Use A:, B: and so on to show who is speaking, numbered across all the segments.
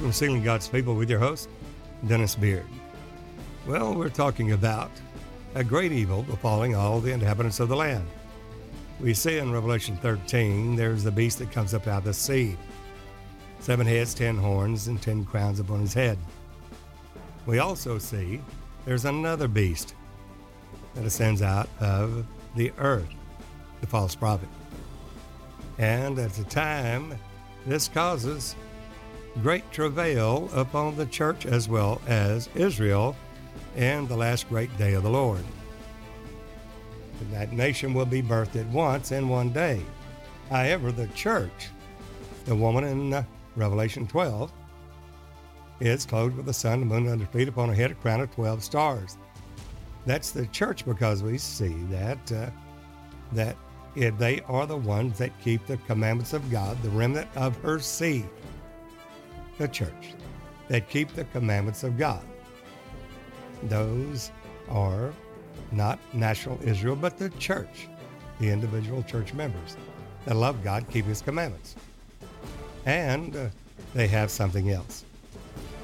A: Welcome to Sealing God's People with your host, Dennis Beard. Well, we're talking about a great evil befalling all the inhabitants of the land. We see in Revelation 13 there's the beast that comes up out of the sea seven heads, ten horns, and ten crowns upon his head. We also see there's another beast that ascends out of the earth, the false prophet. And at the time, this causes great travail upon the church as well as Israel and the last great day of the Lord. And that nation will be birthed at once in one day. However, the church, the woman in uh, Revelation 12, is clothed with the sun, the moon under feet, upon her head a crown of 12 stars. That's the church because we see that uh, that if they are the ones that keep the commandments of God, the remnant of her seed, the church, that keep the commandments of God. Those are not national Israel, but the church, the individual church members that love God, keep His commandments. And uh, they have something else.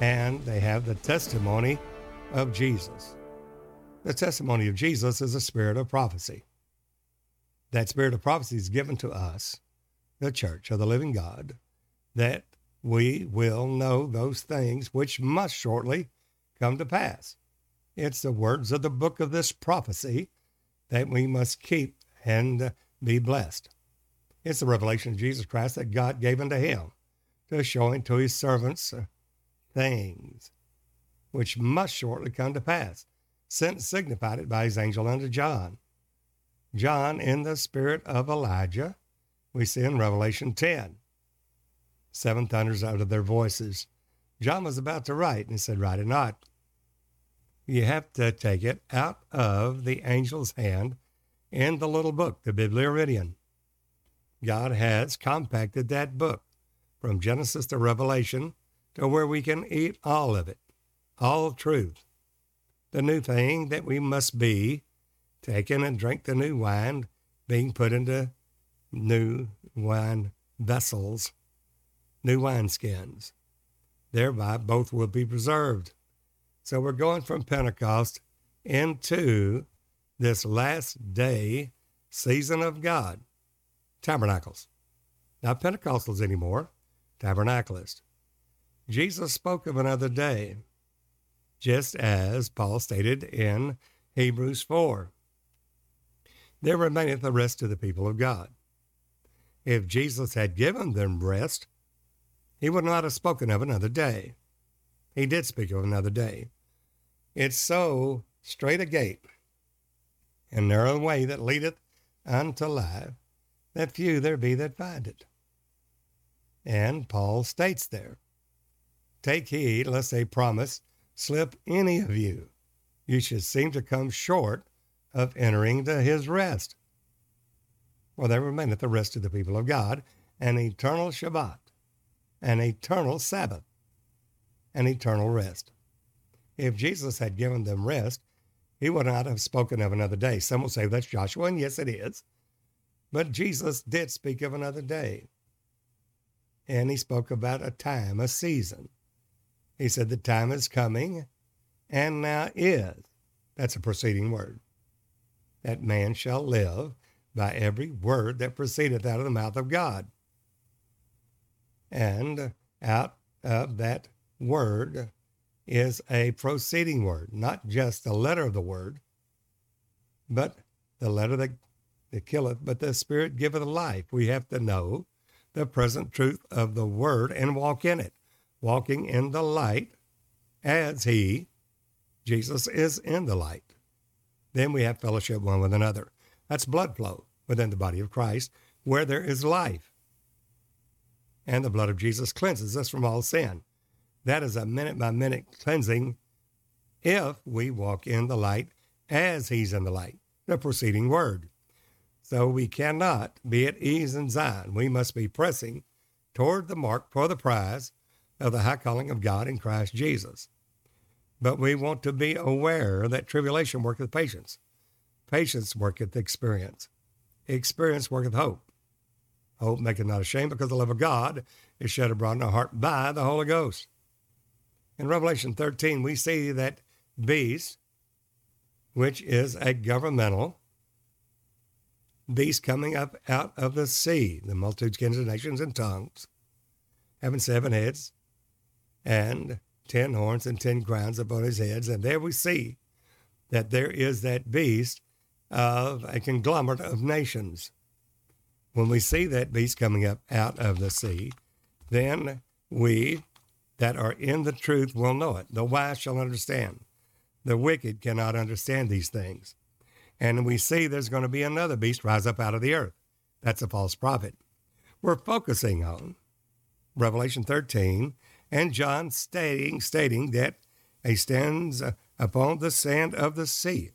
A: And they have the testimony of Jesus. The testimony of Jesus is a spirit of prophecy. That spirit of prophecy is given to us, the church of the living God, that we will know those things which must shortly come to pass. It's the words of the book of this prophecy that we must keep and be blessed. It's the revelation of Jesus Christ that God gave unto him to show unto his servants things which must shortly come to pass, since signified it by his angel unto John. John in the spirit of Elijah, we see in Revelation 10. Seven thunders out of their voices. John was about to write, and he said, Write it not. You have to take it out of the angel's hand in the little book, the Biblaridion. God has compacted that book from Genesis to Revelation to where we can eat all of it, all truth. The new thing that we must be, taken and drink the new wine, being put into new wine vessels, new wineskins. Thereby, both will be preserved. So we're going from Pentecost into this last day season of God, tabernacles. Not Pentecostals anymore, tabernacleists. Jesus spoke of another day, just as Paul stated in Hebrews 4. There remaineth the rest of the people of God. If Jesus had given them rest, he would not have spoken of another day. He did speak of another day. It's so straight a gate and narrow way that leadeth unto life, that few there be that find it. And Paul states there, Take heed lest a promise slip any of you. You should seem to come short of entering to his rest. For there remaineth the rest of the people of God, an eternal Shabbat, an eternal Sabbath, an eternal rest. If Jesus had given them rest, he would not have spoken of another day. Some will say that's Joshua, and yes, it is. But Jesus did speak of another day. And he spoke about a time, a season. He said, The time is coming, and now is. That's a preceding word. That man shall live by every word that proceedeth out of the mouth of God. And out of that word is a proceeding word, not just the letter of the word, but the letter that, that killeth, but the spirit giveth life. We have to know the present truth of the word and walk in it, walking in the light as he, Jesus, is in the light. Then we have fellowship one with another. That's blood flow within the body of Christ where there is life. And the blood of Jesus cleanses us from all sin. That is a minute by minute cleansing if we walk in the light as he's in the light, the preceding word. So we cannot be at ease in Zion. We must be pressing toward the mark for the prize of the high calling of God in Christ Jesus. But we want to be aware that tribulation worketh patience. Patience worketh experience. Experience worketh hope. Hope maketh not ashamed because the love of God is shed abroad in our heart by the Holy Ghost. In Revelation 13, we see that beast, which is a governmental beast coming up out of the sea, the multitudes, kinds, nations, and tongues, having seven heads and ten horns and ten crowns upon his heads. And there we see that there is that beast of a conglomerate of nations. When we see that beast coming up out of the sea, then we that are in the truth will know it. The wise shall understand. The wicked cannot understand these things. And we see there's going to be another beast rise up out of the earth. That's a false prophet. We're focusing on Revelation 13 and John stating, stating that he stands upon the sand of the sea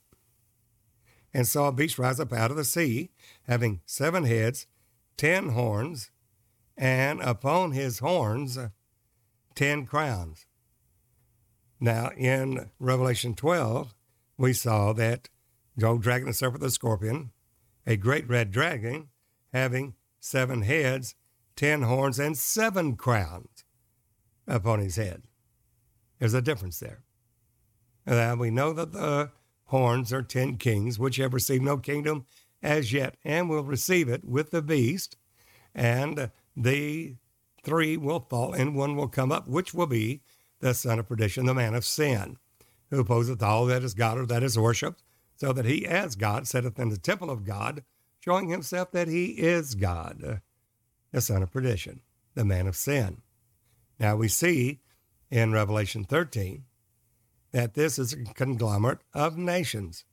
A: and saw a beast rise up out of the sea, having seven heads, ten horns, and upon his horns ten crowns. Now, in Revelation 12, we saw that Gold dragon, the serpent, the scorpion, a great red dragon having seven heads, ten horns, and seven crowns upon his head. There's a difference there. Now we know that the horns are ten kings, which have received no kingdom as yet, and will receive it with the beast, and the three will fall, and one will come up, which will be the son of perdition, the man of sin, who opposeth all that is God or that is worshipped, so that he as God sitteth in the temple of God, showing himself that he is God, the son of perdition, the man of sin. Now we see in Revelation 13 that this is a conglomerate of nations.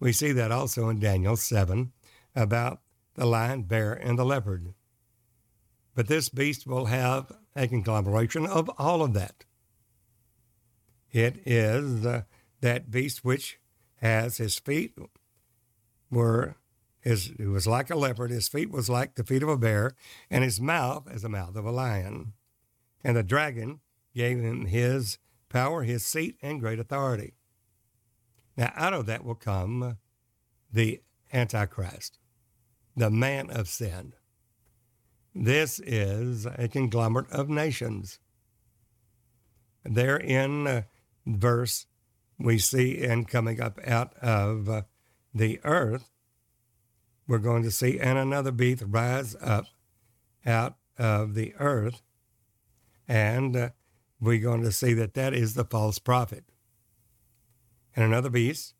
A: We see that also in Daniel 7 about the lion, bear, and the leopard. But this beast will have a conglomeration of all of that. It is uh, that beast which has his feet were his it was like a leopard, his feet was like the feet of a bear, and his mouth as the mouth of a lion. And the dragon gave him his power, his seat, and great authority. Now out of that will come the Antichrist, the man of sin. This is a conglomerate of nations. There in uh, verse we see in coming up out of uh, the earth, we're going to see and another beast rise up out of the earth, and uh, we're going to see that that is the false prophet. And another beast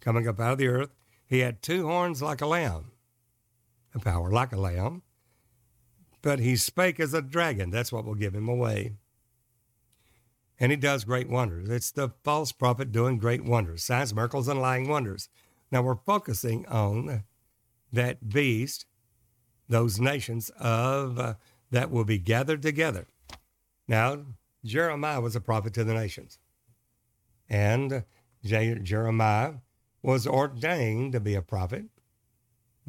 A: coming up out of the earth, he had two horns like a lamb, a power like a lamb, but he spake as a dragon. That's what will give him away and he does great wonders. It's the false prophet doing great wonders, signs, miracles, and lying wonders. Now we're focusing on that beast, those nations of uh, that will be gathered together. Now Jeremiah was a prophet to the nations, and Jeremiah was ordained to be a prophet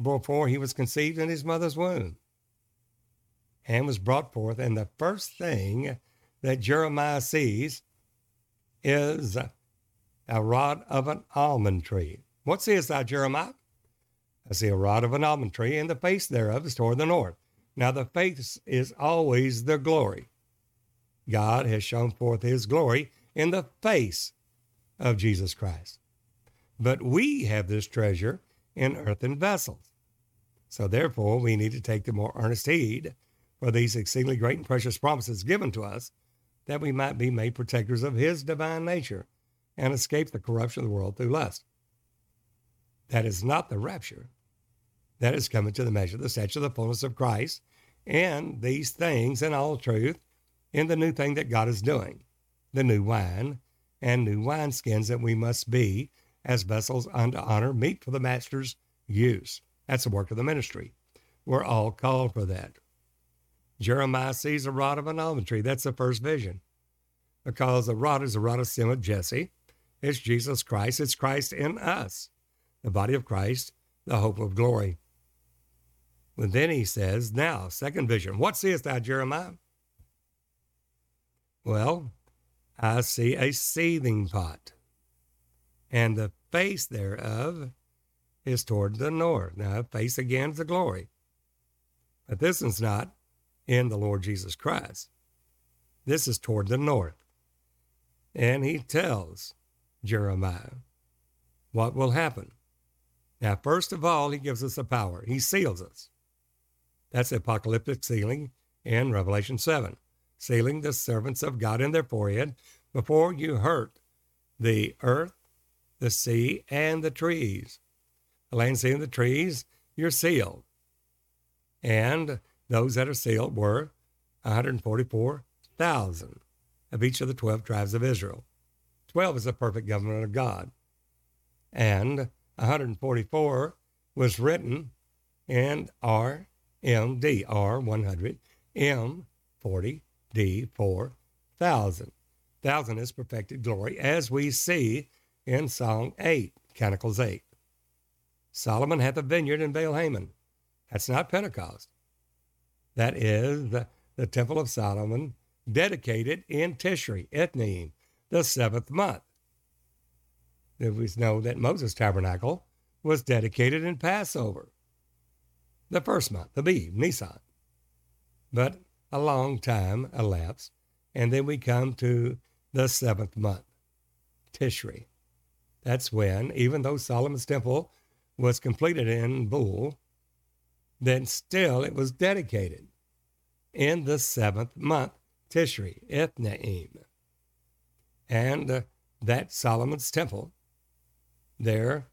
A: before he was conceived in his mother's womb and was brought forth. And the first thing that Jeremiah sees is a rod of an almond tree. What seest thou, Jeremiah? I see a rod of an almond tree, and the face thereof is toward the north. Now, the face is always the glory. God has shown forth his glory in the face of Jesus Christ. But we have this treasure in earthen vessels. So, therefore, we need to take the more earnest heed for these exceedingly great and precious promises given to us that we might be made protectors of his divine nature and escape the corruption of the world through lust. That is not the rapture. That is coming to the measure, the stature, the fullness of Christ, and these things in all truth in the new thing that God is doing, the new wine and new wineskins that we must be as vessels unto honor, meet for the master's use. That's the work of the ministry. We're all called for that. Jeremiah sees a rod of an almond tree. That's the first vision. Because the rod is the rod of sin with Jesse. It's Jesus Christ. It's Christ in us, the body of Christ, the hope of glory. And then he says, Now, second vision, what seest thou, Jeremiah? Well, I see a seething pot, and the face thereof is toward the north. Now, face again is the glory. But this is not in the Lord Jesus Christ. This is toward the north. and he tells Jeremiah what will happen. Now, first of all, he gives us a power. He seals us. That's the apocalyptic sealing in Revelation 7, sealing the servants of God in their forehead before you hurt the earth, the sea, and the trees. The land, sea, and the trees, you're sealed. And those that are sealed were 144,000 of each of the 12 tribes of Israel. 12 is the perfect government of God. And 144 was written in RMD, R100, M40, D4, 1000. Thousand is perfected glory, as we see in Song 8, Canticles 8. Solomon hath a vineyard in Baal Hamon. That's not Pentecost. That is the, the Temple of Solomon dedicated in Tishri, Ethanim, the seventh month. We know that Moses' tabernacle was dedicated in Passover, the first month, the Aviv, Nisan. But a long time elapsed, and then we come to the seventh month, Tishri. That's when, even though Solomon's temple was completed in Bul, then still it was dedicated in the seventh month, Tishri, Ethanim. And uh, that Solomon's temple, there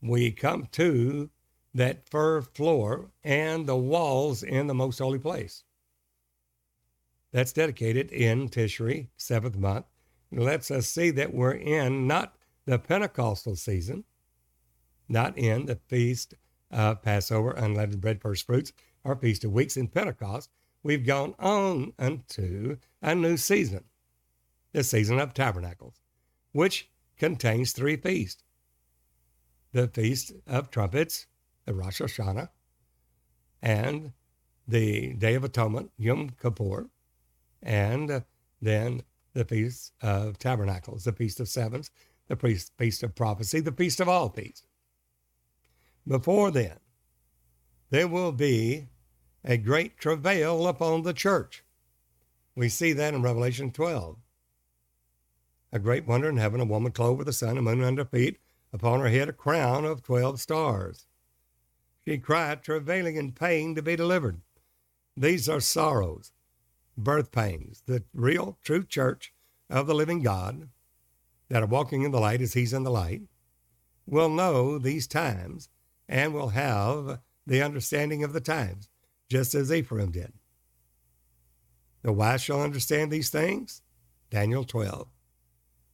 A: we come to that fir floor and the walls in the most holy place. That's dedicated in Tishri, seventh month. It lets us see that we're in not the Pentecostal season, not in the feast of Passover, unleavened bread, first fruits, or feast of weeks in Pentecost, we've gone on unto a new season, the season of tabernacles, which contains three feasts. The Feast of Trumpets, the Rosh Hashanah, and the Day of Atonement, Yom Kippur, and then the Feast of Tabernacles, the Feast of Sevens, the Feast of Prophecy, the Feast of All Feasts. Before then, there will be a great travail upon the church. We see that in Revelation 12. A great wonder in heaven, a woman clothed with the sun and moon under feet, upon her head a crown of 12 stars. She cried, travailing in pain to be delivered. These are sorrows, birth pains, the real, true church of the living God that are walking in the light as He's in the light will know these times and will have the understanding of the times just as Ephraim did. The wise shall understand these things, Daniel 12.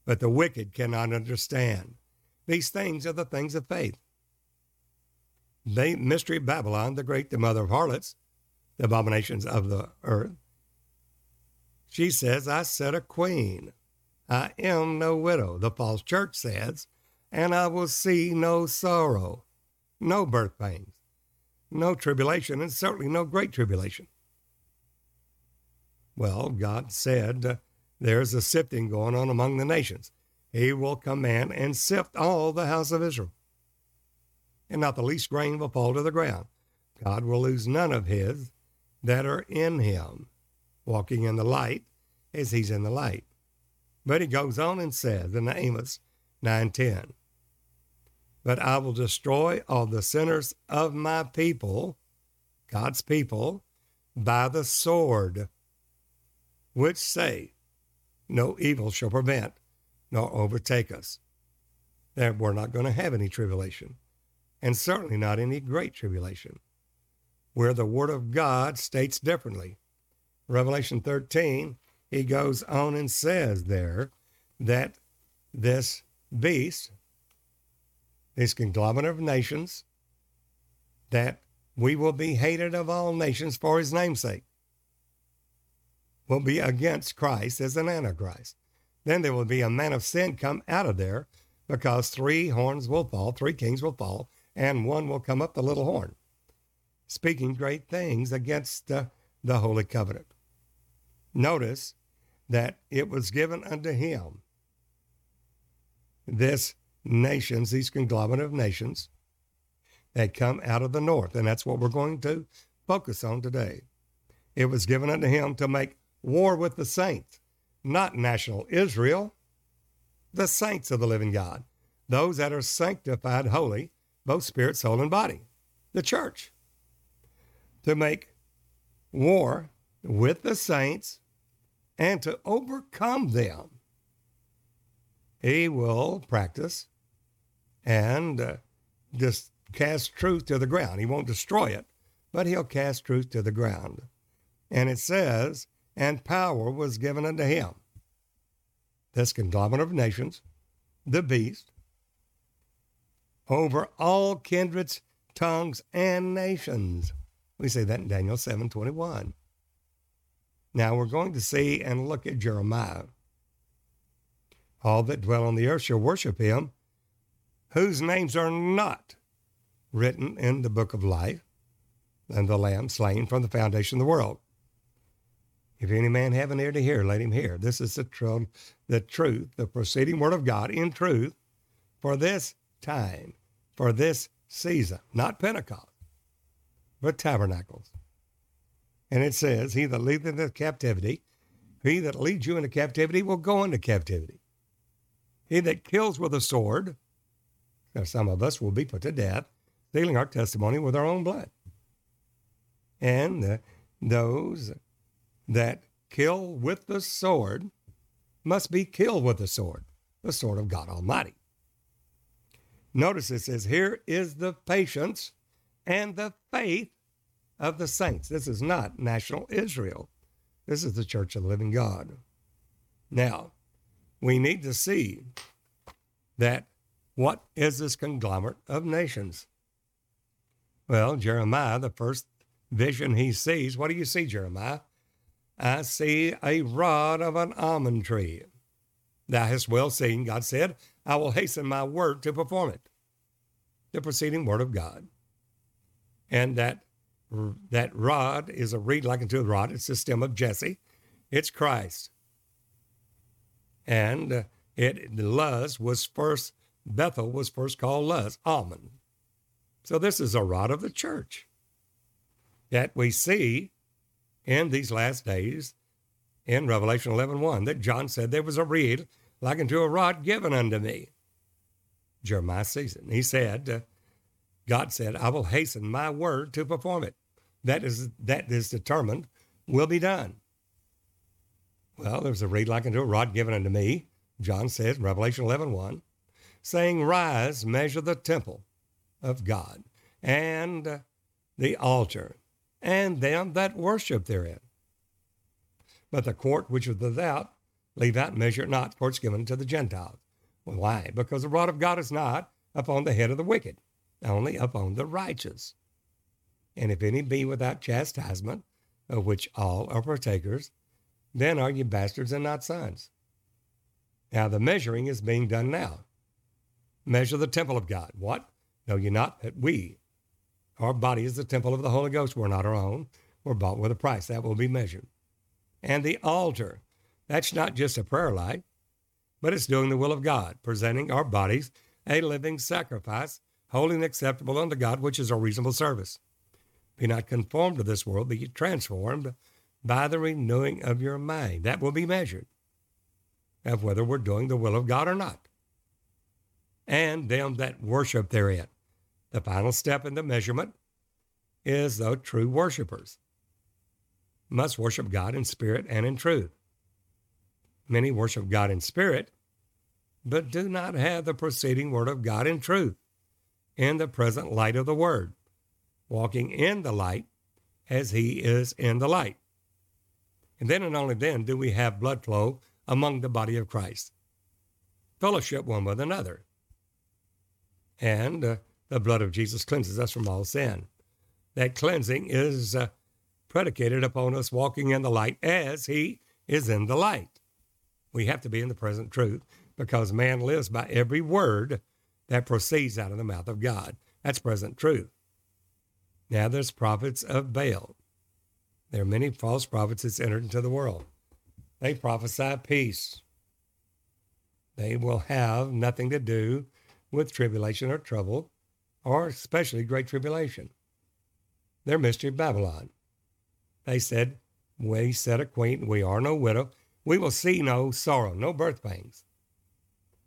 A: But the wicked cannot understand. These things are the things of faith. The mystery Babylon, the great, the mother of harlots, the abominations of the earth. She says, I set a queen. I am no widow, the false church says, and I will see no sorrow, no birth pains, no tribulation, and certainly no great tribulation. Well, God said uh, there's a sifting going on among the nations. He will command and sift all the house of Israel. And not the least grain will fall to the ground. God will lose none of his that are in him, walking in the light as he's in the light. But he goes on and says in Amos 9:10, but I will destroy all the sinners of my people, God's people, by the sword, which say, No evil shall prevent nor overtake us. That we're not going to have any tribulation, and certainly not any great tribulation, where the Word of God states differently. Revelation 13, he goes on and says there that this beast, this conglomerate of nations, that we will be hated of all nations for his namesake, will be against Christ as an antichrist. Then there will be a man of sin come out of there because three horns will fall, three kings will fall, and one will come up the little horn, speaking great things against uh, the Holy Covenant. Notice that it was given unto him this nations, these conglomerate of nations that come out of the north. And that's what we're going to focus on today. It was given unto him to make war with the saints, not national Israel, the saints of the living God, those that are sanctified holy, both spirit, soul, and body, the church, to make war with the saints and to overcome them. He will practice and uh, just cast truth to the ground. He won't destroy it, but he'll cast truth to the ground. And it says, and power was given unto him. This conglomerate of nations, the beast, over all kindreds, tongues, and nations. We say that in Daniel 7:21. Now we're going to see and look at Jeremiah. All that dwell on the earth shall worship him, whose names are not written in the book of life, and the Lamb slain from the foundation of the world. If any man have an ear to hear, let him hear. This is the, tr- the truth, the proceeding word of God in truth for this time, for this season, not Pentecost, but tabernacles. And it says, He that leadeth into captivity, he that leads you into captivity will go into captivity. He that kills with a sword, now some of us will be put to death, stealing our testimony with our own blood. And uh, those that kill with the sword must be killed with the sword, the sword of God Almighty. Notice it says, Here is the patience and the faith of the saints. This is not national Israel. This is the church of the living God. Now, we need to see that what is this conglomerate of nations? Well, Jeremiah, the first vision he sees, what do you see, Jeremiah? I see a rod of an almond tree. Thou hast well seen, God said, I will hasten my word to perform it. The preceding word of God. And that, that rod is a reed like unto a rod. It's the stem of Jesse. It's Christ. And uh, it Luz was first, Bethel was first called Luz, almond. So this is a rod of the church that we see in these last days in Revelation 11.1 that John said there was a reed like unto a rod given unto me. Jeremiah sees it. He said, uh, God said, I will hasten my word to perform it. That is, that is determined will be done. Well, there's a reed like unto a rod given unto me, John says, Revelation 11.1, saying, Rise, measure the temple of God and the altar and them that worship therein. But the court which is without, leave out, measure it not, for it's given to the Gentiles. Why? Because the rod of God is not upon the head of the wicked, only upon the righteous. And if any be without chastisement, of which all are partakers, then are ye bastards and not sons. Now the measuring is being done now. Measure the temple of God. What? Know ye not that we, our body is the temple of the Holy Ghost. We're not our own. We're bought with a price. That will be measured. And the altar, that's not just a prayer life, but it's doing the will of God, presenting our bodies a living sacrifice, holy and acceptable unto God, which is a reasonable service. Be not conformed to this world, be transformed by the renewing of your mind. That will be measured of whether we're doing the will of God or not. And them that worship therein. The final step in the measurement is the true worshipers must worship God in spirit and in truth. Many worship God in spirit, but do not have the proceeding word of God in truth, in the present light of the word, walking in the light as he is in the light. And then and only then do we have blood flow among the body of Christ, fellowship one with another. And uh, the blood of Jesus cleanses us from all sin. That cleansing is uh, predicated upon us walking in the light as He is in the light. We have to be in the present truth because man lives by every word that proceeds out of the mouth of God. That's present truth. Now there's prophets of Baal. There are many false prophets that's entered into the world. They prophesy peace. They will have nothing to do with tribulation or trouble or especially great tribulation. Their mystery of Babylon. They said, We said a queen, we are no widow, we will see no sorrow, no birth pangs.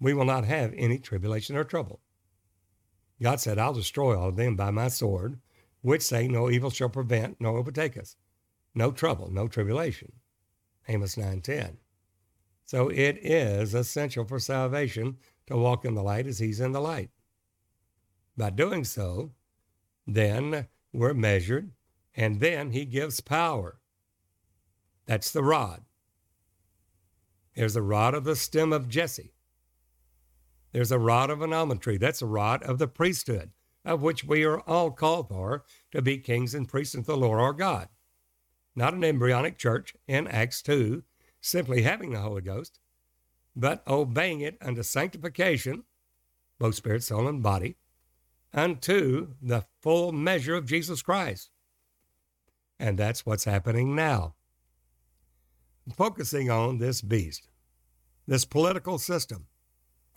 A: We will not have any tribulation or trouble. God said, I'll destroy all of them by my sword, which say no evil shall prevent nor overtake us. No trouble, no tribulation. Amos 9:10. So it is essential for salvation to walk in the light as he's in the light. By doing so, then we're measured, and then he gives power. That's the rod. There's a rod of the stem of Jesse. There's a rod of an almond tree. That's a rod of the priesthood, of which we are all called for to be kings and priests unto the Lord our God. Not an embryonic church in Acts 2, simply having the Holy Ghost, but obeying it unto sanctification, both spirit, soul, and body, unto the full measure of Jesus Christ. And that's what's happening now. Focusing on this beast, this political system,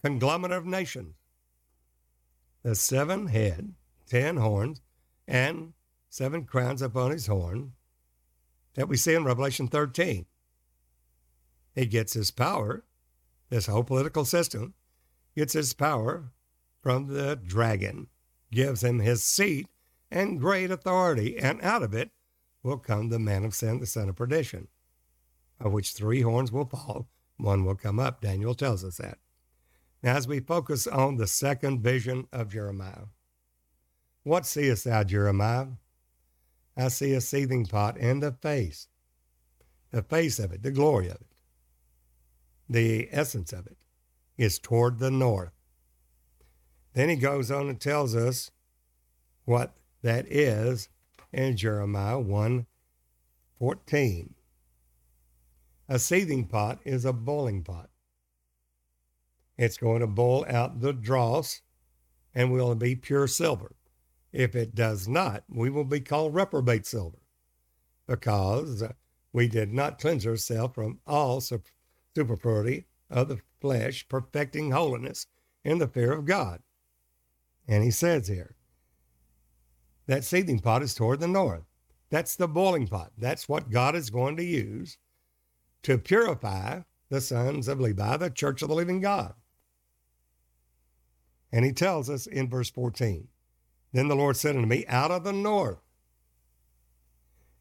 A: conglomerate of nations, the seven head, ten horns, and seven crowns upon his horn that we see in Revelation 13. He gets his power, this whole political system gets his power from the dragon, gives him his seat and great authority, and out of it will come the man of sin, the son of perdition, of which three horns will fall, one will come up. Daniel tells us that. Now, as we focus on the second vision of Jeremiah, what seest thou, Jeremiah? I see a seething pot and the face, the face of it, the glory of it, the essence of it is toward the north. Then he goes on and tells us what that is in Jeremiah 1 14. A seething pot is a boiling pot. It's going to boil out the dross and will be pure silver. If it does not, we will be called reprobate silver because we did not cleanse ourselves from all superfluity of the flesh, perfecting holiness in the fear of God. And he says here, that seething pot is toward the north. That's the boiling pot. That's what God is going to use to purify the sons of Levi, the church of the living God. And he tells us in verse 14 Then the Lord said unto me, Out of the north,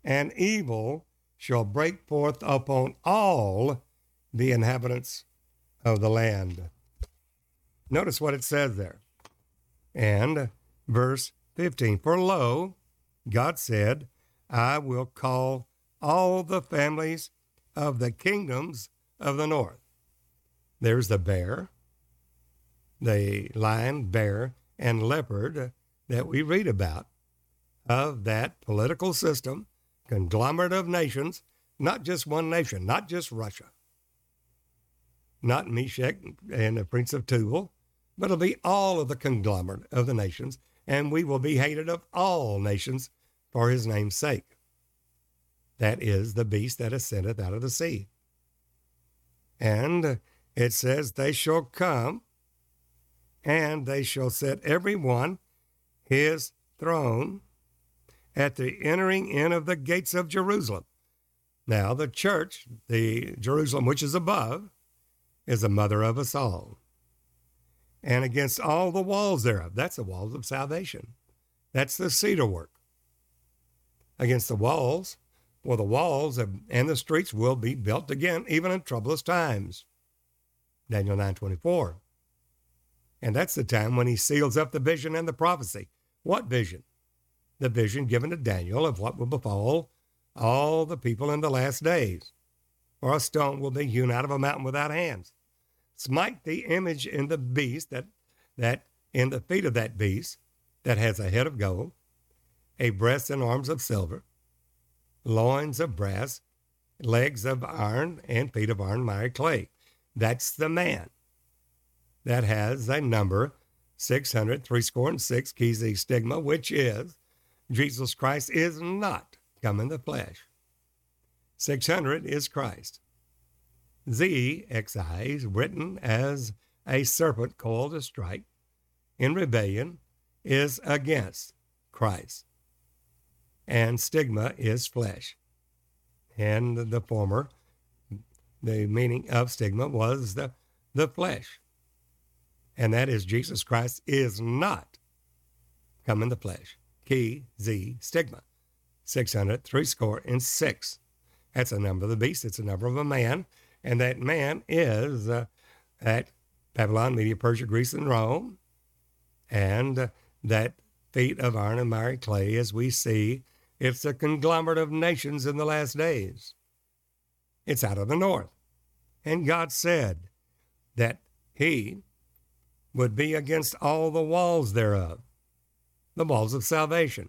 A: and evil shall break forth upon all the inhabitants of the land. Notice what it says there. And verse 15 For lo, God said, I will call all the families of the kingdoms of the north. There's the bear, the lion, bear, and leopard that we read about of that political system, conglomerate of nations, not just one nation, not just Russia, not Meshech and the Prince of Tubal, but it'll be all of the conglomerate of the nations, and we will be hated of all nations for his name's sake. That is the beast that ascendeth out of the sea. And it says, They shall come and they shall set every one his throne at the entering in of the gates of Jerusalem. Now, the church, the Jerusalem which is above, is the mother of us all. And against all the walls thereof, that's the walls of salvation. That's the cedar work. Against the walls, well, the walls and the streets will be built again, even in troublous times. Daniel 9:24. And that's the time when he seals up the vision and the prophecy. What vision? The vision given to Daniel of what will befall all the people in the last days. For a stone will be hewn out of a mountain without hands. Smite the image in the beast that that in the feet of that beast that has a head of gold, a breast and arms of silver, loins of brass, legs of iron, and feet of iron, miry clay. That's the man that has a number 600, three score and six, keys the stigma, which is Jesus Christ is not come in the flesh. 600 is Christ. Z, written as a serpent coiled to strike in rebellion, is against Christ. And stigma is flesh. And the former, the meaning of stigma was the, the flesh and that is Jesus Christ is not come in the flesh. Key, Z, stigma. 600, three score, and six. That's the number of the beast. It's the number of a man. And that man is uh, at Babylon, Media, Persia, Greece, and Rome. And uh, that feet of iron and miry clay, as we see, it's a conglomerate of nations in the last days. It's out of the north. And God said that he would be against all the walls thereof, the walls of salvation.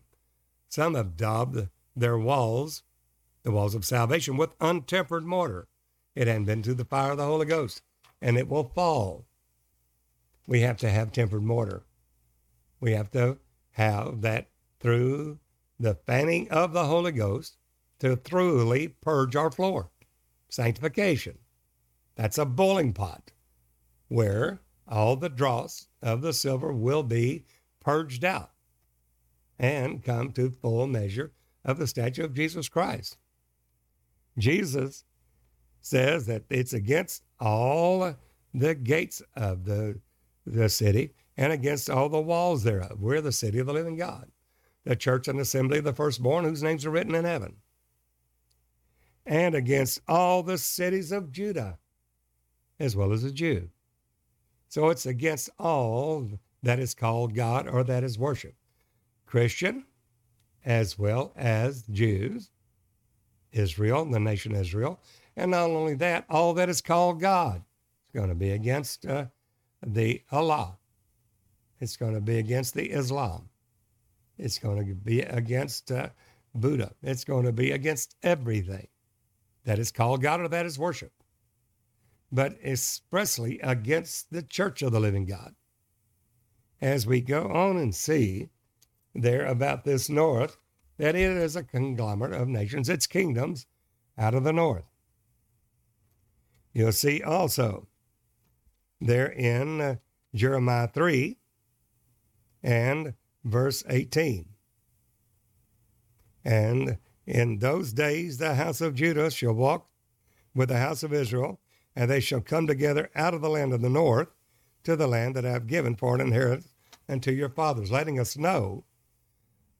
A: Some have daubed their walls, the walls of salvation, with untempered mortar. It hadn't been to the fire of the Holy Ghost, and it will fall. We have to have tempered mortar. We have to have that through the fanning of the Holy Ghost to thoroughly purge our floor. Sanctification. That's a boiling pot where all the dross of the silver will be purged out and come to full measure of the statue of Jesus Christ. Jesus says that it's against all the gates of the, the city and against all the walls thereof. We're the city of the living God, the church and assembly of the firstborn whose names are written in heaven, and against all the cities of Judah, as well as the Jew. So it's against all that is called God or that is worship. Christian, as well as Jews, Israel, the nation Israel, and not only that, all that is called God is going to be against uh, the Allah. It's going to be against the Islam. It's going to be against uh, Buddha. It's going to be against everything that is called God or that is worship, but expressly against the church of the living God. As we go on and see there about this north that it is a conglomerate of nations, its kingdoms out of the north. You'll see also there in uh, Jeremiah 3 and verse 18. And in those days the house of Judah shall walk with the house of Israel, and they shall come together out of the land of the north to the land that I have given for an inheritance unto your fathers, letting us know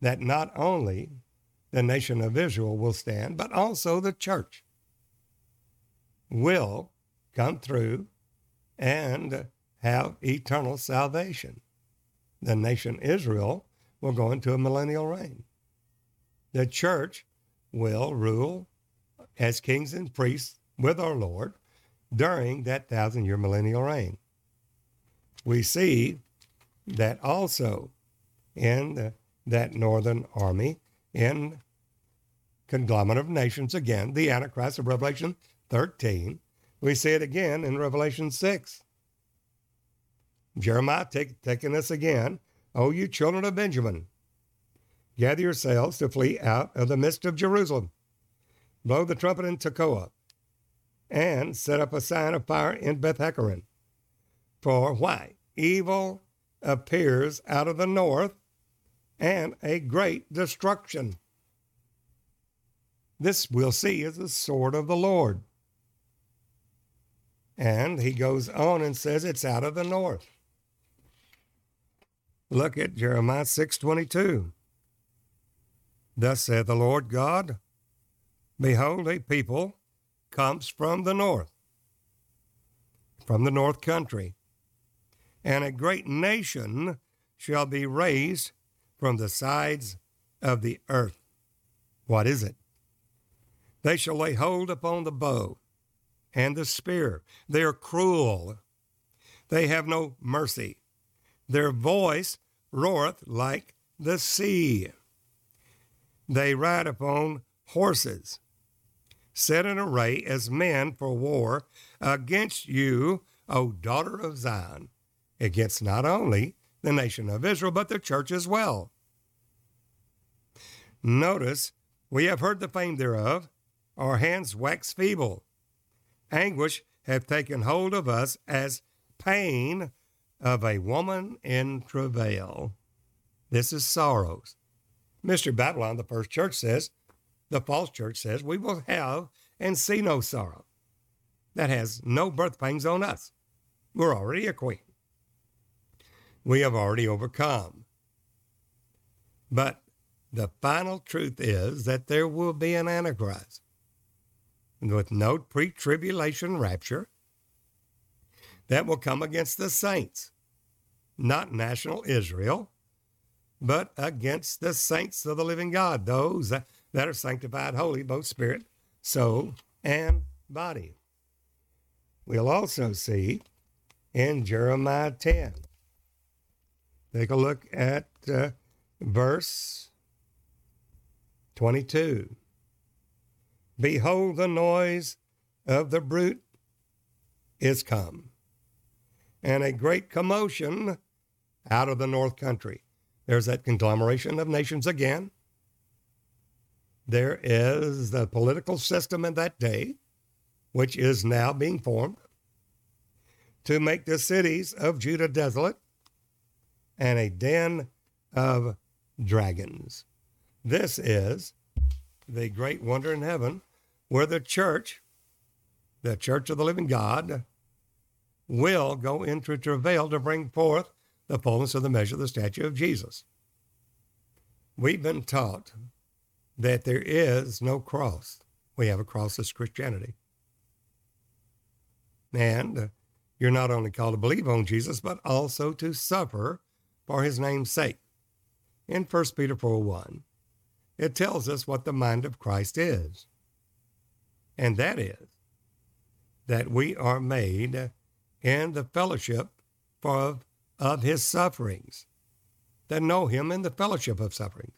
A: that not only the nation of Israel will stand, but also the church will come through and have eternal salvation. The nation Israel will go into a millennial reign. The church will rule as kings and priests with our Lord during that thousand year millennial reign. We see that also in the that northern army in conglomerate of nations again, the Antichrist of Revelation 13. We see it again in Revelation 6. Jeremiah take, taking this again. O you children of Benjamin, gather yourselves to flee out of the midst of Jerusalem. Blow the trumpet in Tekoa, and set up a sign of fire in Beth For why? Evil appears out of the north, and a great destruction. This we'll see is the sword of the Lord. And he goes on and says it's out of the north. Look at Jeremiah 6:22. Thus saith the Lord God, Behold, a people comes from the north, from the north country, and a great nation shall be raised from the sides of the earth. What is it? They shall lay hold upon the bow and the spear. They are cruel. They have no mercy. Their voice roareth like the sea. They ride upon horses, set in array as men for war against you, O daughter of Zion, against not only the nation of Israel, but the church as well. Notice, we have heard the fame thereof, our hands wax feeble. Anguish hath taken hold of us as pain of a woman in travail. This is sorrows. Mystery Babylon, the first church says, the false church says, we will have and see no sorrow. That has no birth pangs on us. We're already a queen. we have already overcome. But the final truth is that there will be an Antichrist with no pre tribulation rapture that will come against the saints, not national Israel, but against the saints of the living God, those that, are sanctified holy, both spirit, soul, and body. We'll also see in Jeremiah 10. Take a look at uh, verse 22. Behold, the noise of the bruit is come, and a great commotion out of the north country. There's that conglomeration of nations again. There is the political system in that day, which is now being formed, to make the cities of Judah desolate and a den of dragons. This is the great wonder in heaven where the church, the church of the living God, will go into travail to bring forth the fullness of the measure of the statue of Jesus. We've been taught that there is no cross. We have a cross as Christianity. And uh, you're not only called to believe on Jesus, but also to suffer for his name's sake. In 1 Peter 4 1, it tells us what the mind of Christ is. And that is that we are made in the fellowship of, of his sufferings, that know him in the fellowship of sufferings.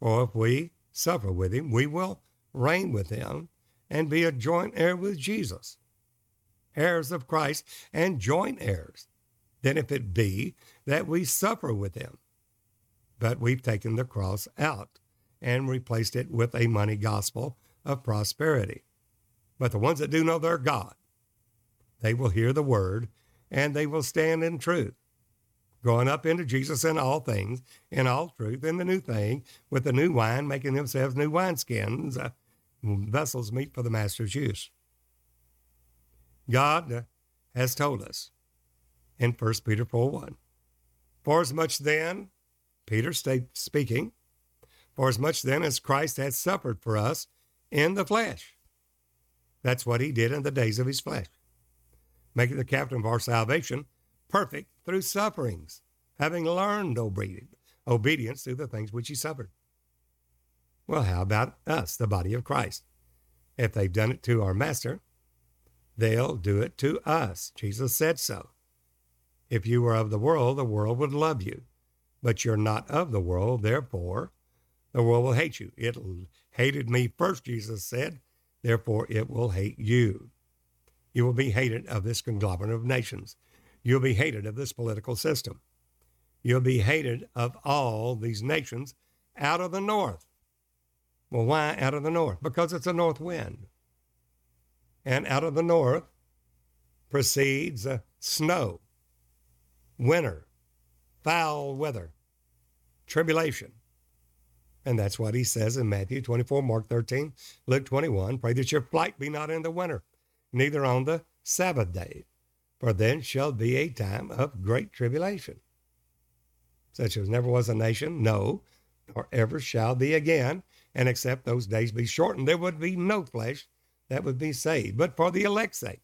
A: For if we suffer with him, we will reign with him and be a joint heir with Jesus, heirs of Christ and joint heirs. Then if it be that we suffer with him, but we've taken the cross out and replaced it with a money gospel of prosperity. But the ones that do know their God, they will hear the word and they will stand in truth, growing up into Jesus in all things, in all truth, in the new thing, with the new wine, making themselves new wineskins, uh, vessels meet for the master's use. God has told us in 1 Peter 4 1 for as much then, Peter stayed speaking, for as much then as Christ has suffered for us in the flesh. That's what he did in the days of his flesh, making the captain of our salvation perfect through sufferings, having learned obedience through the things which he suffered. Well, how about us, the body of Christ? If they've done it to our master, they'll do it to us. Jesus said so. If you were of the world, the world would love you. But you're not of the world, therefore the world will hate you. It hated me first, Jesus said, therefore it will hate you. You will be hated of this conglomerate of nations. You'll be hated of this political system. You'll be hated of all these nations out of the north. Well, why out of the north? Because it's a north wind. And out of the north proceeds uh, snow winter, foul weather, tribulation. And that's what he says in Matthew 24, Mark 13, Luke 21 Pray that your flight be not in the winter, neither on the Sabbath day, for then shall be a time of great tribulation. Such as never was a nation, no, nor ever shall be again. And except those days be shortened, there would be no flesh that would be saved. But for the elect's sake,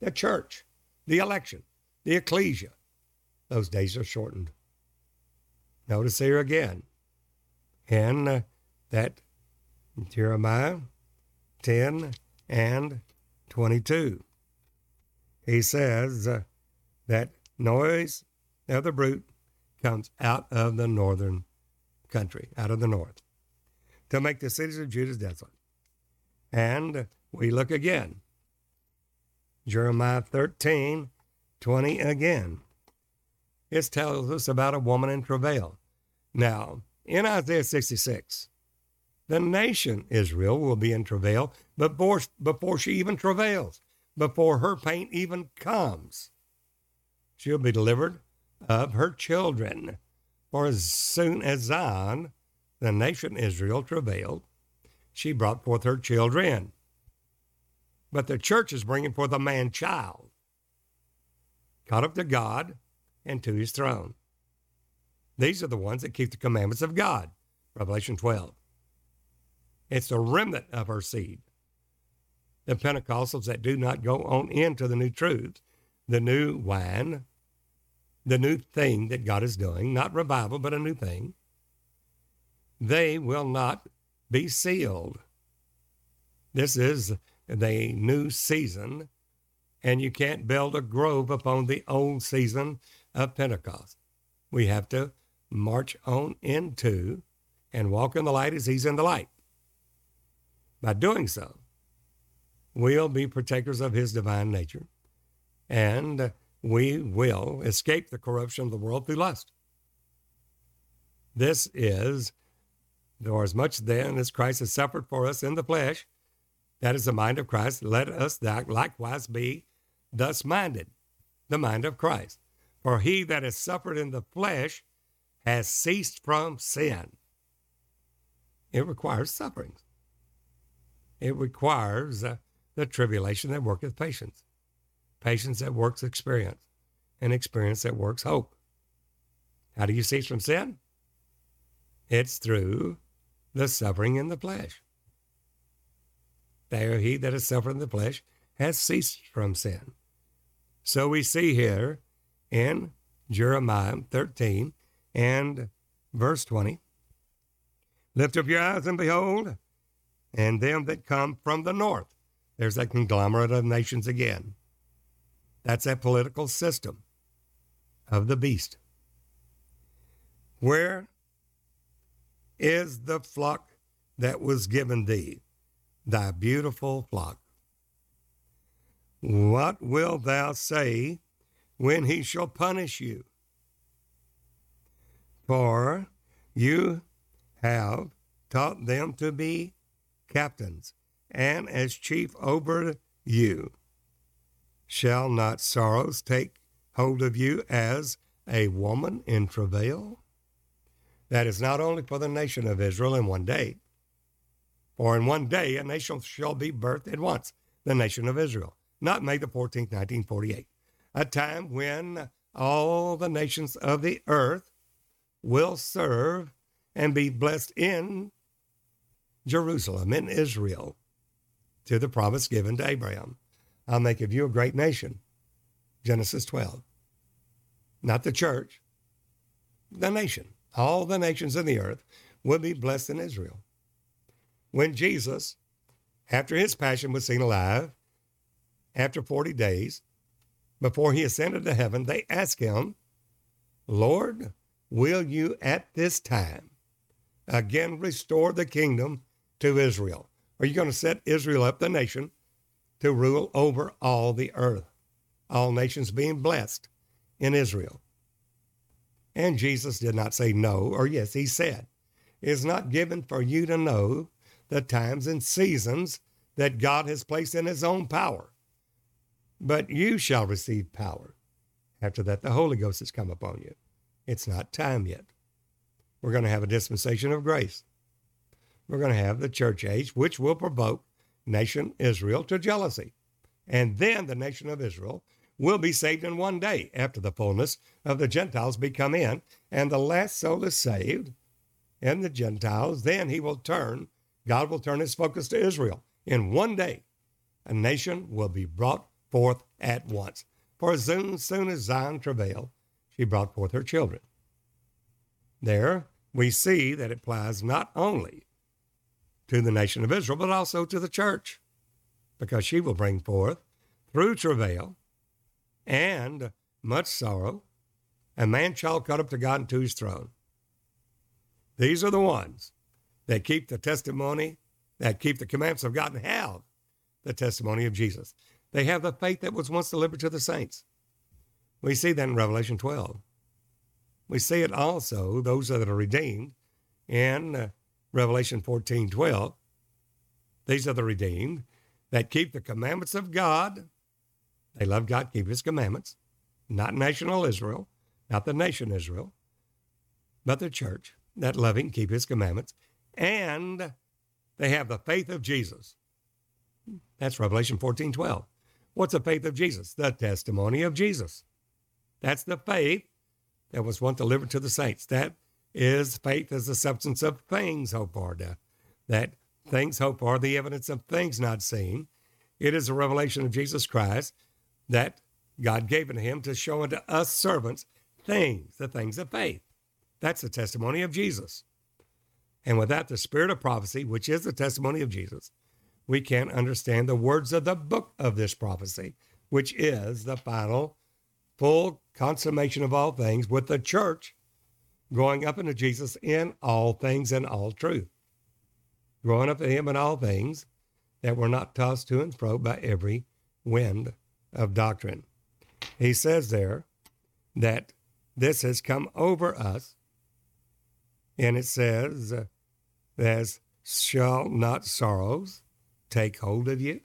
A: the church, the election, the ecclesia, those days are shortened. Notice here again in uh, that Jeremiah 10 and 22. He says uh, that noise of the bruit comes out of the northern country, out of the north, to make the cities of Judah desolate. And we look again. Jeremiah 13, 20 again it tells us about a woman in travail. Now, in Isaiah 66, the nation Israel will be in travail before, before she even travails, before her pain even comes. She'll be delivered of her children. For as soon as Zion, the nation Israel, travailed, she brought forth her children. But the church is bringing forth a man child, caught up to God and to his throne. These are the ones that keep the commandments of God. Revelation 12. It's the remnant of her seed. The Pentecostals that do not go on into the new truth, the new wine, the new thing that God is doing, not revival, but a new thing, they will not be sealed. This is the new season, and you can't build a grove upon the old season of Pentecost. We have to march on into and walk in the light as He's in the light. By doing so, we'll be partakers of His divine nature, and we will escape the corruption of the world through lust. This is, for as much then as Christ has suffered for us in the flesh, that is the mind of Christ, let us that likewise be thus minded, the mind of Christ. For he that has suffered in the flesh has ceased from sin. It requires sufferings. It requires uh, the tribulation that worketh patience, patience that works experience, and experience that works hope. How do you cease from sin? It's through the suffering in the flesh. There, he that has suffered in the flesh has ceased from sin. So we see here in Jeremiah 13 and verse 20 Lift up your eyes and behold, and them that come from the north. There's that conglomerate of nations again. That's that political system of the beast. Where is the flock that was given thee? thy beautiful flock. What wilt thou say when he shall punish you? For you have taught them to be captains, and as chief over you. Shall not sorrows take hold of you as a woman in travail? That is not only for the nation of Israel in one day, for in one day a nation shall be birthed at once, the nation of Israel, not May the 14th, 1948, a time when all the nations of the earth will serve and be blessed in Jerusalem, in Israel, to the promise given to Abraham. I'll make of you a great nation. Genesis 12. Not the church, the nation. All the nations of the earth will be blessed in Israel when Jesus, after his passion, was seen alive, after 40 days, before he ascended to heaven, they asked him, Lord, will you at this time again restore the kingdom to Israel? Are you going to set Israel up, the nation, to rule over all the earth? All nations being blessed in Israel. And Jesus did not say no, or yes, he said, It is not given for you to know the times and seasons that God has placed in his own power. But you shall receive power. After that, the Holy Ghost has come upon you. It's not time yet. We're going to have a dispensation of grace. We're going to have the church age, which will provoke nation Israel to jealousy. And then the nation of Israel will be saved in one day after the fullness of the Gentiles be come in, and the last soul is saved, and the Gentiles, then he will turn God will turn his focus to Israel. In one day, a nation will be brought forth at once. For as soon, soon as Zion travailed, she brought forth her children. There we see that it applies not only to the nation of Israel, but also to the church, because she will bring forth through travail and much sorrow a man child cut up to God and to his throne. These are the ones that keep the testimony, that keep the commandments of God and have the testimony of Jesus. They have the faith that was once delivered to the saints. We see that in Revelation 12. We see it also, those that are redeemed, in uh, Revelation 14 12. These are the redeemed that keep the commandments of God. They love God, keep his commandments, not national Israel, not the nation Israel, but the church that loving keep his commandments, and they have the faith of Jesus. That's Revelation 14 12. What's the faith of Jesus? The testimony of Jesus. That's the faith that was once delivered to the saints. That is faith as the substance of things hoped for. That things hoped for, the evidence of things not seen. It is a revelation of Jesus Christ that God gave unto him to show unto us servants things, the things of faith. That's the testimony of Jesus. And without the spirit of prophecy, which is the testimony of Jesus, we can't understand the words of the book of this prophecy, which is the final, full consummation of all things, with the church growing up into Jesus in all things and all truth. Growing up in Him in all things, that we're not tossed to and fro by every wind of doctrine. He says there that this has come over us, and it says, as shall not sorrows take hold of you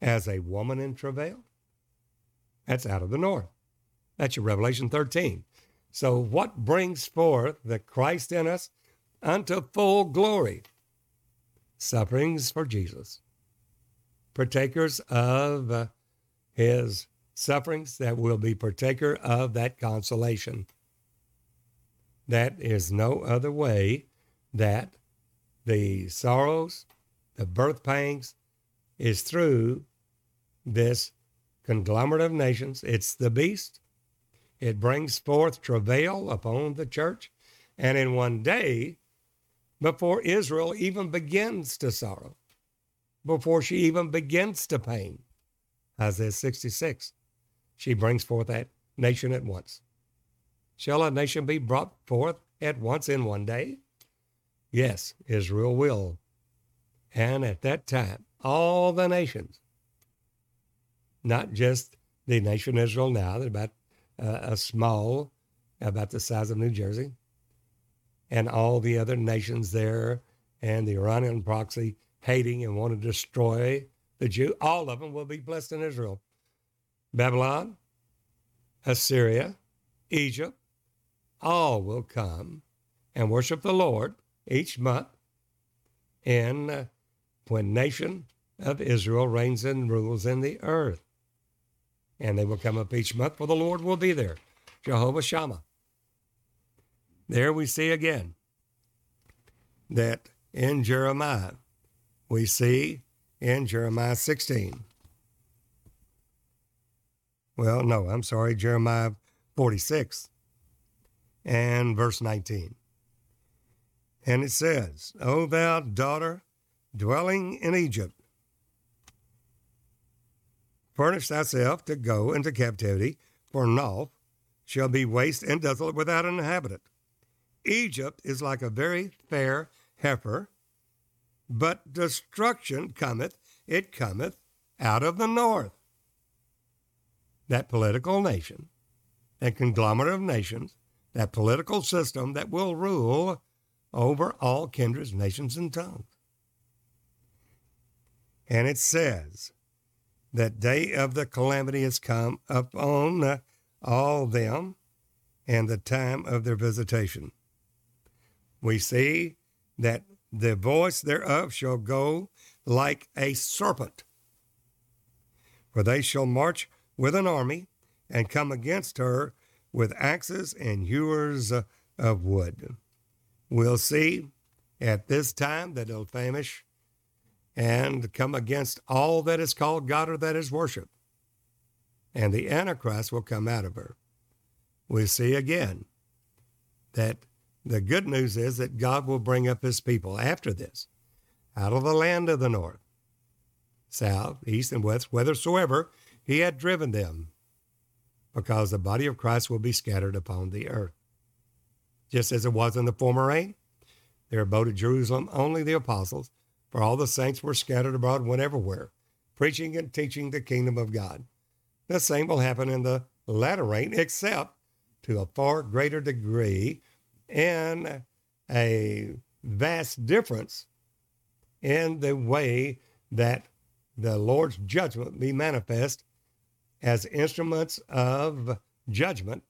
A: as a woman in travail? That's out of the north. That's your Revelation 13. So, what brings forth the Christ in us unto full glory? Sufferings for Jesus, partakers of uh, his sufferings that will be partaker of that consolation. That is no other way that the sorrows, the birth pangs, is through this conglomerate of nations. It's the beast. It brings forth travail upon the church. And in one day, before Israel even begins to sorrow, before she even begins to pain, Isaiah 66, she brings forth that nation at once. Shall a nation be brought forth at once in one day? Yes, Israel will. And at that time, all the nations, not just the nation Israel now, they're about a small, about the size of New Jersey, and all the other nations there, and the Iranian proxy hating and want to destroy the Jew, all of them will be blessed in Israel. Babylon, Assyria, Egypt, all will come and worship the Lord each month in uh, when nation of Israel reigns and rules in the earth. And they will come up each month, for the Lord will be there. Jehovah Shammah. There we see again that in Jeremiah, we see in Jeremiah 16. Well, no, I'm sorry, Jeremiah 46 and verse 19. And it says, O thou daughter dwelling in Egypt, furnish thyself to go into captivity, for Noph shall be waste and desolate without an inhabitant. Egypt is like a very fair heifer, but destruction cometh, it cometh out of the north. That political nation, that conglomerate of nations, that political system that will rule over all kindreds, nations, and tongues. And it says, that day of the calamity has come upon uh, all them and the time of their visitation. We see that the voice thereof shall go like a serpent, for they shall march with an army and come against her with axes and hewers of wood. We'll see at this time that it'll famish and come against all that is called God or that is worshiped. And the Antichrist will come out of her. We see again that the good news is that God will bring up his people after this out of the land of the north, south, east, and west, whithersoever he had driven them, because the body of Christ will be scattered upon the earth just as it was in the former reign. There abode at Jerusalem only the apostles, for all the saints were scattered abroad went everywhere, preaching and teaching the kingdom of God. The same will happen in the latter reign, except to a far greater degree and a vast difference in the way that the Lord's judgment be manifest as instruments of judgment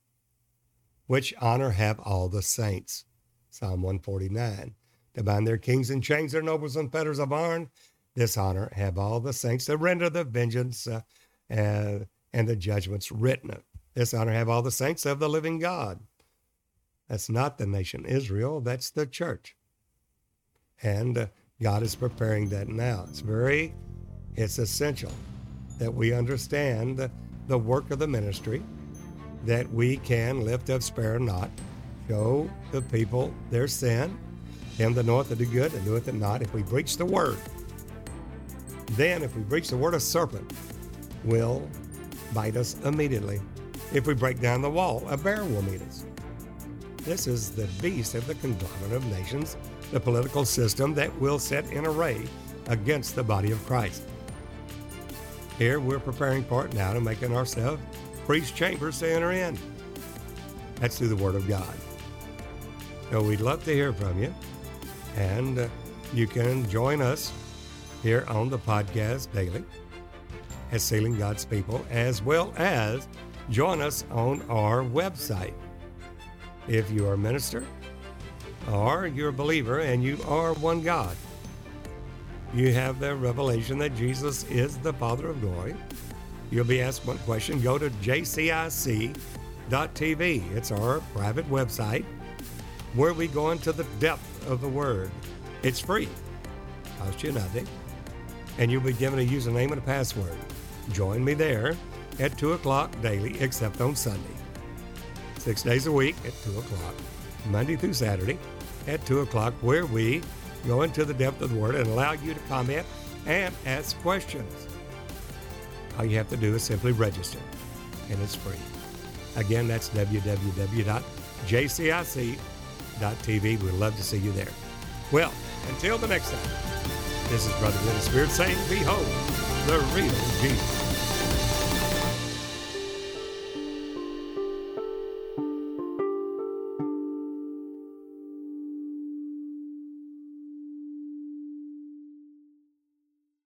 A: which honor have all the saints. Psalm 149. To bind their kings in chains, their nobles in fetters of iron. This honor have all the saints to render the vengeance uh, uh, and the judgments written. This honor have all the saints of the living God. That's not the nation Israel, that's the church. And uh, God is preparing that now. It's very, it's essential that we understand the, the work of the ministry, that we can lift up, spare not, show the people their sin, him that knoweth to do good and doeth it not. If we breach the word, then if we breach the word, a serpent will bite us immediately. If we break down the wall, a bear will meet us. This is the beast of the conglomerate of nations, the political system that will set in array against the body of Christ. Here we're preparing it now to making ourselves priest chambers to enter in. That's through the Word of God. So we'd love to hear from you, and uh, you can join us here on the podcast daily as Sealing God's People, as well as join us on our website. If you are a minister or you're a believer and you are one God, you have the revelation that Jesus is the Father of glory. You'll be asked one question. Go to jcic.tv. It's our private website where we go into the depth of the Word. It's free, cost you nothing, and you'll be given a username and a password. Join me there at 2 o'clock daily, except on Sunday. Six days a week at 2 o'clock, Monday through Saturday at 2 o'clock, where we go into the depth of the Word and allow you to comment and ask questions. All you have to do is simply register, and it's free. Again, that's www.jcic.tv. We'd love to see you there. Well, until the next time, this is Brother Dennis Spirit saying, Behold, the real Jesus.